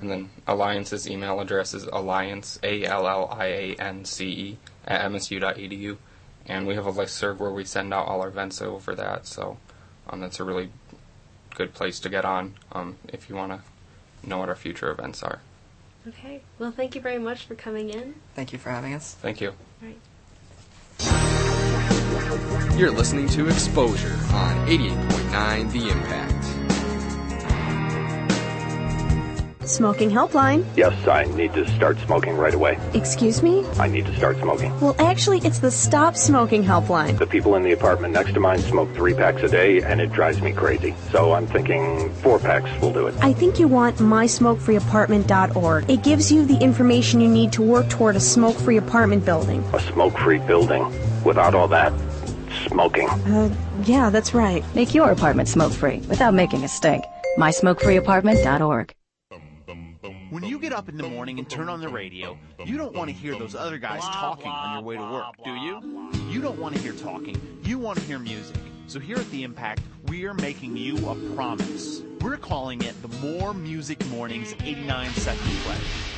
And then Alliance's email address is alliance, A L L I A N C E, at msu.edu. And we have a list serve where we send out all our events over that. So um, that's a really good place to get on um, if you want to know what our future events are. Okay. Well, thank you very much for coming in. Thank you for having us. Thank you. Right. You're listening to Exposure on 88.9 The Impact. Smoking helpline. Yes, I need to start smoking right away. Excuse me? I need to start smoking. Well, actually, it's the Stop Smoking helpline. The people in the apartment next to mine smoke three packs a day, and it drives me crazy. So I'm thinking four packs will do it. I think you want mysmokefreeapartment.org. It gives you the information you need to work toward a smoke free apartment building. A smoke free building. Without all that smoking. Uh, yeah, that's right. Make your apartment smoke free without making a stink. mysmokefreeapartment.org. When you get up in the morning and turn on the radio, you don't want to hear those other guys talking on your way to work, do you? You don't want to hear talking. You want to hear music. So here at The Impact, we are making you a promise. We're calling it the More Music Mornings 89 Second Pledge.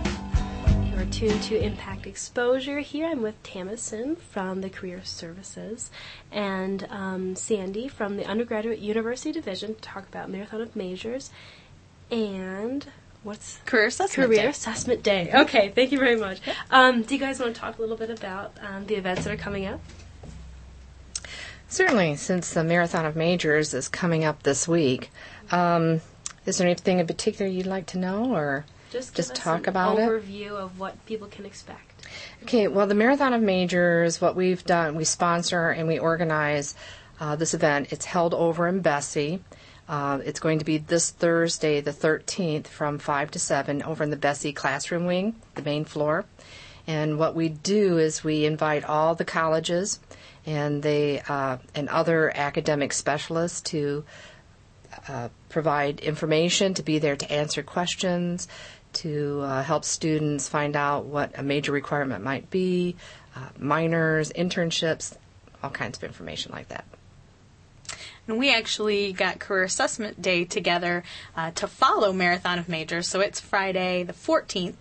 You are tuned to Impact Exposure. Here I'm with Tamison from the Career Services and um, Sandy from the Undergraduate University Division to talk about Marathon of Majors and what's Career Assessment Career Day. Assessment Day. Okay, thank you very much. Um, do you guys want to talk a little bit about um, the events that are coming up? Certainly, since the Marathon of Majors is coming up this week, um, is there anything in particular you'd like to know, or Just, just us talk an about it? overview of what people can expect. Okay, well, the Marathon of Majors, what we've done, we sponsor and we organize uh, this event. It's held over in Bessey. Uh, it's going to be this Thursday, the 13th, from 5 to 7, over in the Bessey classroom wing, the main floor. And what we do is we invite all the colleges and they uh, and other academic specialists to uh, provide information, to be there to answer questions, to uh, help students find out what a major requirement might be, uh, minors, internships, all kinds of information like that. And we actually got Career Assessment Day together uh, to follow Marathon of Majors. So it's Friday the 14th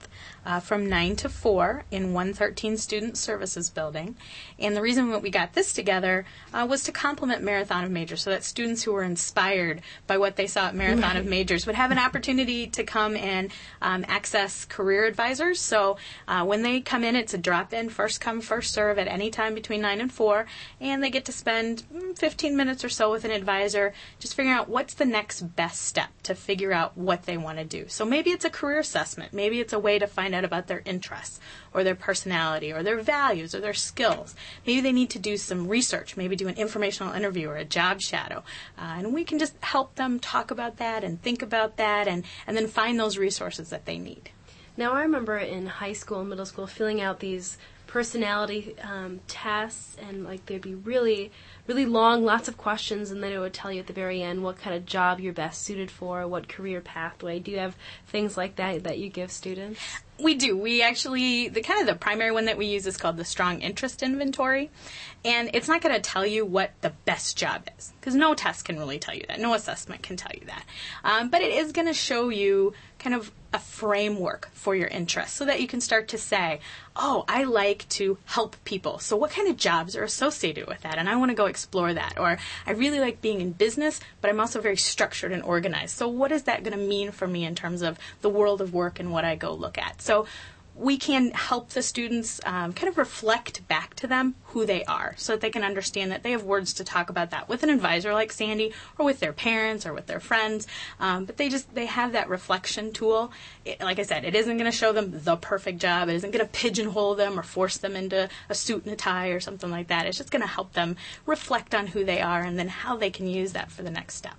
uh, from 9 to 4 in 113 Student Services Building. And the reason that we got this together uh, was to complement Marathon of Majors so that students who were inspired by what they saw at Marathon of Majors would have an opportunity to come and um, access career advisors. So uh, when they come in, it's a drop in, first come, first serve at any time between 9 and 4. And they get to spend mm, 15 minutes or so with an advisor just figuring out what's the next best step to figure out what they want to do. So maybe it's a career assessment. Maybe it's a way to find out about their interests or their personality or their values or their skills. Maybe they need to do some research, maybe do an informational interview or a job shadow. Uh, and we can just help them talk about that and think about that and, and then find those resources that they need. Now, I remember in high school and middle school filling out these personality um, tests, and like they'd be really, really long, lots of questions, and then it would tell you at the very end what kind of job you're best suited for, what career pathway. Do you have things like that that you give students? We do. We actually, the kind of the primary one that we use is called the Strong Interest Inventory. And it's not going to tell you what the best job is, because no test can really tell you that. No assessment can tell you that. Um, but it is going to show you kind of a framework for your interests so that you can start to say, oh, I like to help people. So what kind of jobs are associated with that? And I want to go explore that. Or I really like being in business, but I'm also very structured and organized. So what is that going to mean for me in terms of the world of work and what I go look at? So we can help the students um, kind of reflect back to them who they are so that they can understand that they have words to talk about that with an advisor like sandy or with their parents or with their friends. Um, but they just they have that reflection tool. It, like i said it isn't going to show them the perfect job. It isn't going to pigeonhole them or force them into a suit and a tie or something like that. It's just going to help them reflect on who they are and then how they can use that for the next step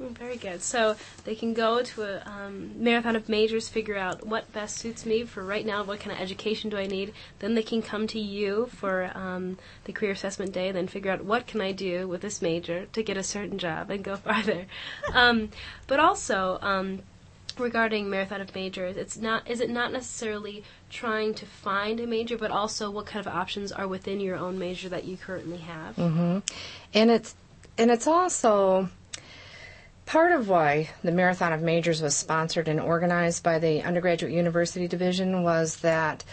Very good. So they can go to a um, marathon of majors, figure out what best suits me for right now, what kind of education do I need. Then they can come to you for um, the career assessment day, then figure out what can I do with this major to get a certain job and go <laughs> farther. um, but also, um, regarding marathon of majors, it's not is it not necessarily trying to find a major, but also what kind of options are within your own major that you currently have. hmm And it's and it's also part of why the Marathon of Majors was sponsored and organized by the Undergraduate University Division was that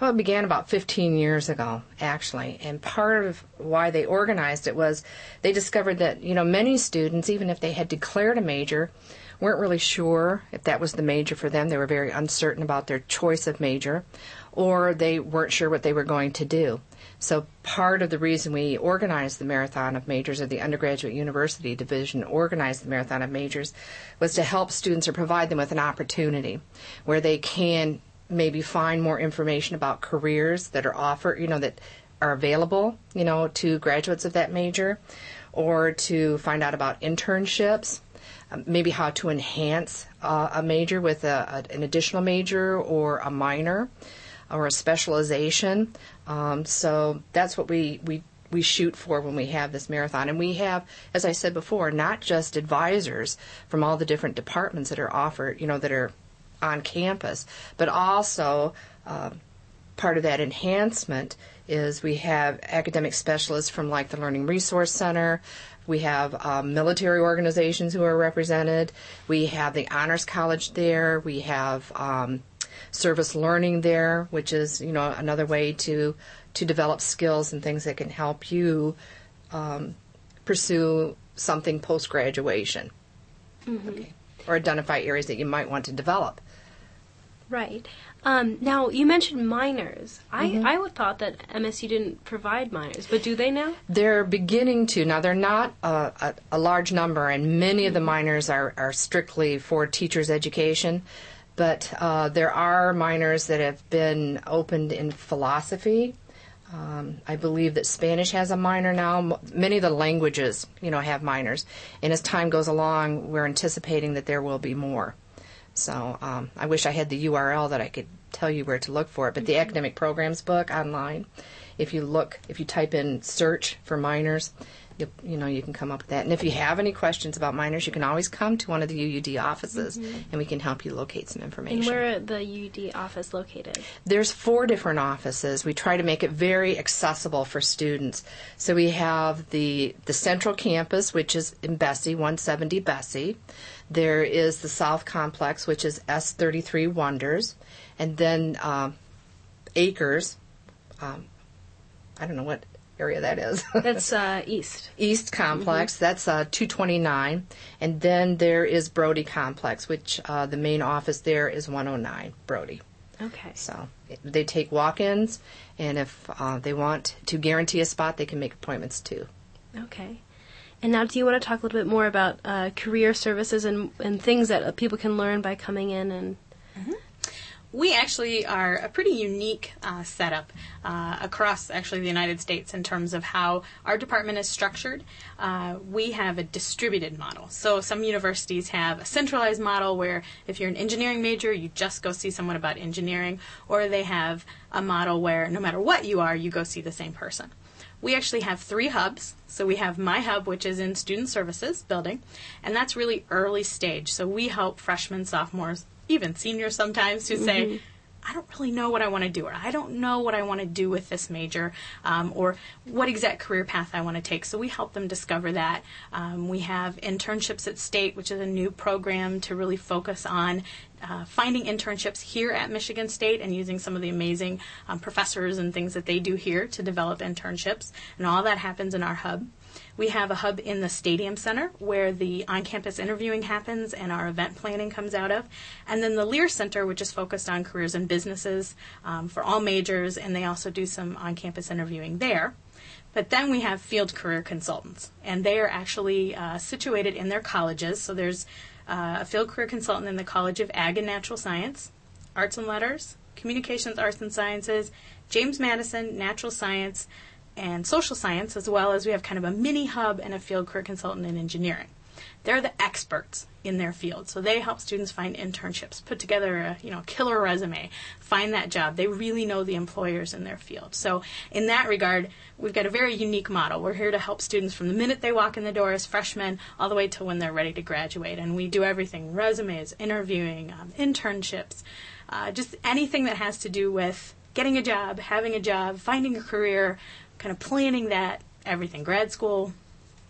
well, it began about 15 years ago, actually. And part of why they organized it was they discovered that, you know, many students, even if they had declared a major, weren't really sure if that was the major for them. They were very uncertain about their choice of major, or they weren't sure what they were going to do. So part of the reason we organized the Marathon of Majors, or the Undergraduate University Division organized the Marathon of Majors, was to help students or provide them with an opportunity where they can maybe find more information about careers that are offered, you know, that are available, you know, to graduates of that major, or to find out about internships, um, maybe how to enhance uh, a major with a, a, an additional major or a minor or a specialization. Um, so that's what we, we we shoot for when we have this marathon. And we have, as I said before, not just advisors from all the different departments that are offered, you know, that are on campus, but also uh, part of that enhancement is we have academic specialists from like the Learning Resource Center. We have um, military organizations who are represented. We have the Honors College there. We have um, service learning there, which is you know another way to to develop skills and things that can help you um, pursue something post graduation, Mhm. okay. or identify areas that you might want to develop. Right. Um, now you mentioned minors. Mhm. I I would thought that MSU didn't provide minors, but do they now? They're beginning to. Now, they're not a, a, a large number, and many of the minors are, are strictly for teachers' education. But uh, there are minors that have been opened in philosophy. Um, I believe that Spanish has a minor now. Many of the languages, you know, have minors. And as time goes along, we're anticipating that there will be more. So um, I wish I had the URL that I could tell you where to look for it. But the academic programs book online, if you look, if you type in search for minors, you, you know you can come up with that. And if you have any questions about minors, you can always come to one of the UUD offices, Mhm. and we can help you locate some information. And where are the UUD office located? There's four different offices. We try to make it very accessible for students. So we have the the central campus, which is in Bessey, 170 Bessey. There is the South Complex, which is S33 Wonders, and then um, Akers. Um, I don't know what area that is. <laughs> That's uh, east. East Complex, that's uh, 229. And then there is Brody Complex, which uh, the main office there is 109 Brody. Okay. So they take walk ins, and if uh, they want to guarantee a spot, they can make appointments too. Okay. And now, do you want to talk a little bit more about uh, career services and and things that uh, people can learn by coming in and? We actually are a pretty unique uh, setup uh, across actually the United States in terms of how our department is structured. Uh, we have a distributed model. So some universities have a centralized model where if you're an engineering major, you just go see someone about engineering, or they have a model where no matter what you are, you go see the same person. We actually have three hubs. So we have my hub, which is in student services building, and that's really early stage. So we help freshmen, sophomores, even seniors sometimes who say, Mhm. I don't really know what I want to do, or I don't know what I want to do with this major, um, or what exact career path I want to take. So we help them discover that. Um, we have internships at State, which is a new program to really focus on uh, finding internships here at Michigan State and using some of the amazing um, professors and things that they do here to develop internships. And all that happens in our hub. We have a hub in the Stadium Center where the on campus interviewing happens and our event planning comes out of. And then the Lear Center, which is focused on careers and businesses um, for all majors, and they also do some on campus interviewing there. But then we have field career consultants, and they are actually uh, situated in their colleges. So there's uh, a field career consultant in the College of Ag and Natural Science, Arts and Letters, Communications, Arts and Sciences, James Madison, Natural Science, and Social Science, as well as we have kind of a mini hub and a field career consultant in engineering. They're the experts in their field, so they help students find internships, put together a you know killer resume, find that job. They really know the employers in their field. So in that regard, we've got a very unique model. We're here to help students from the minute they walk in the door as freshmen all the way to when they're ready to graduate, and we do everything: resumes, interviewing, um, internships, uh, just anything that has to do with getting a job, having a job, finding a career, kind of planning that everything, grad school,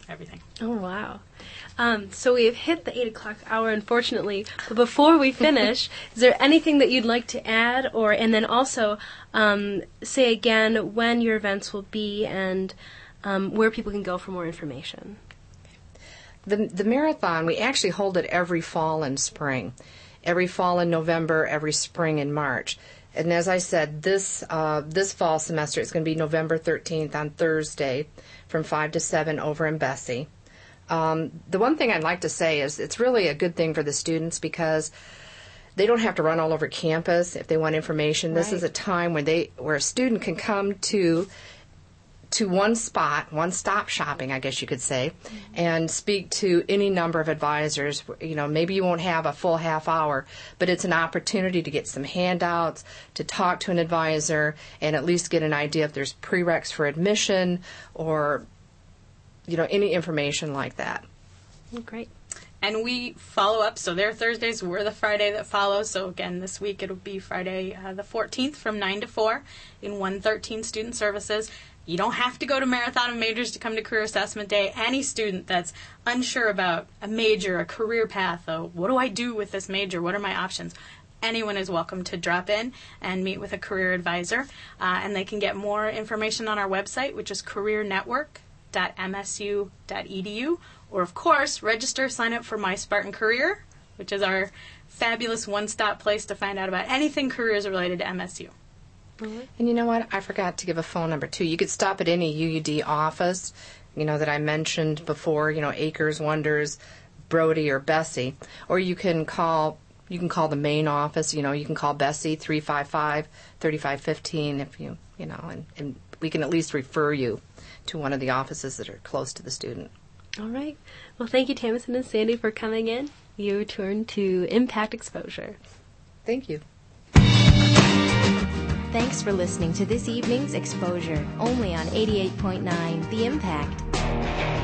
everything. Oh wow! Um, so we have hit the eight o'clock hour, unfortunately. But before we finish, <laughs> is there anything that you'd like to add, or and then also um, say again when your events will be and um, where people can go for more information? The the marathon we actually hold it every fall and spring, every fall in November, every spring in March. And as I said, this uh, this fall semester it's going to be November 13th on Thursday from 5 to 7 over in Bessey. Um, the one thing I'd like to say is it's really a good thing for the students because they don't have to run all over campus if they want information. This Right. is a time when they where a student can come to to one spot, one stop shopping, I guess you could say, and speak to any number of advisors. You know, maybe you won't have a full half hour, but it's an opportunity to get some handouts, to talk to an advisor, and at least get an idea if there's prereqs for admission or, you know, any information like that. Great. And we follow up. So their Thursdays, we're the Friday that follows. So again, this week it'll be Friday uh, the 14th from 9 to 4 in 113 Student Services. You don't have to go to Marathon of Majors to come to Career Assessment Day. Any student that's unsure about a major, a career path, a, what do I do with this major? What are my options? Anyone is welcome to drop in and meet with a career advisor. Uh, and they can get more information on our website, which is careernetwork.msu.edu. Or, of course, register, sign up for My Spartan Career, which is our fabulous one stop place to find out about anything careers related to MSU. And you know what? I forgot to give a phone number too. You could stop at any UUD office, you know, that I mentioned before, you know, Akers, Wonders, Brody or Bessey, or you can call you can call the main office, you know, you can call Bessey 355-3515 if you, you know, and, and we can at least refer you to one of the offices that are close to the student. All right. Well, thank you, Tamison and Sandy, for coming in. You turn to impact exposure. Thank you. Thanks for listening to this evening's exposure, only on 88.9 The Impact.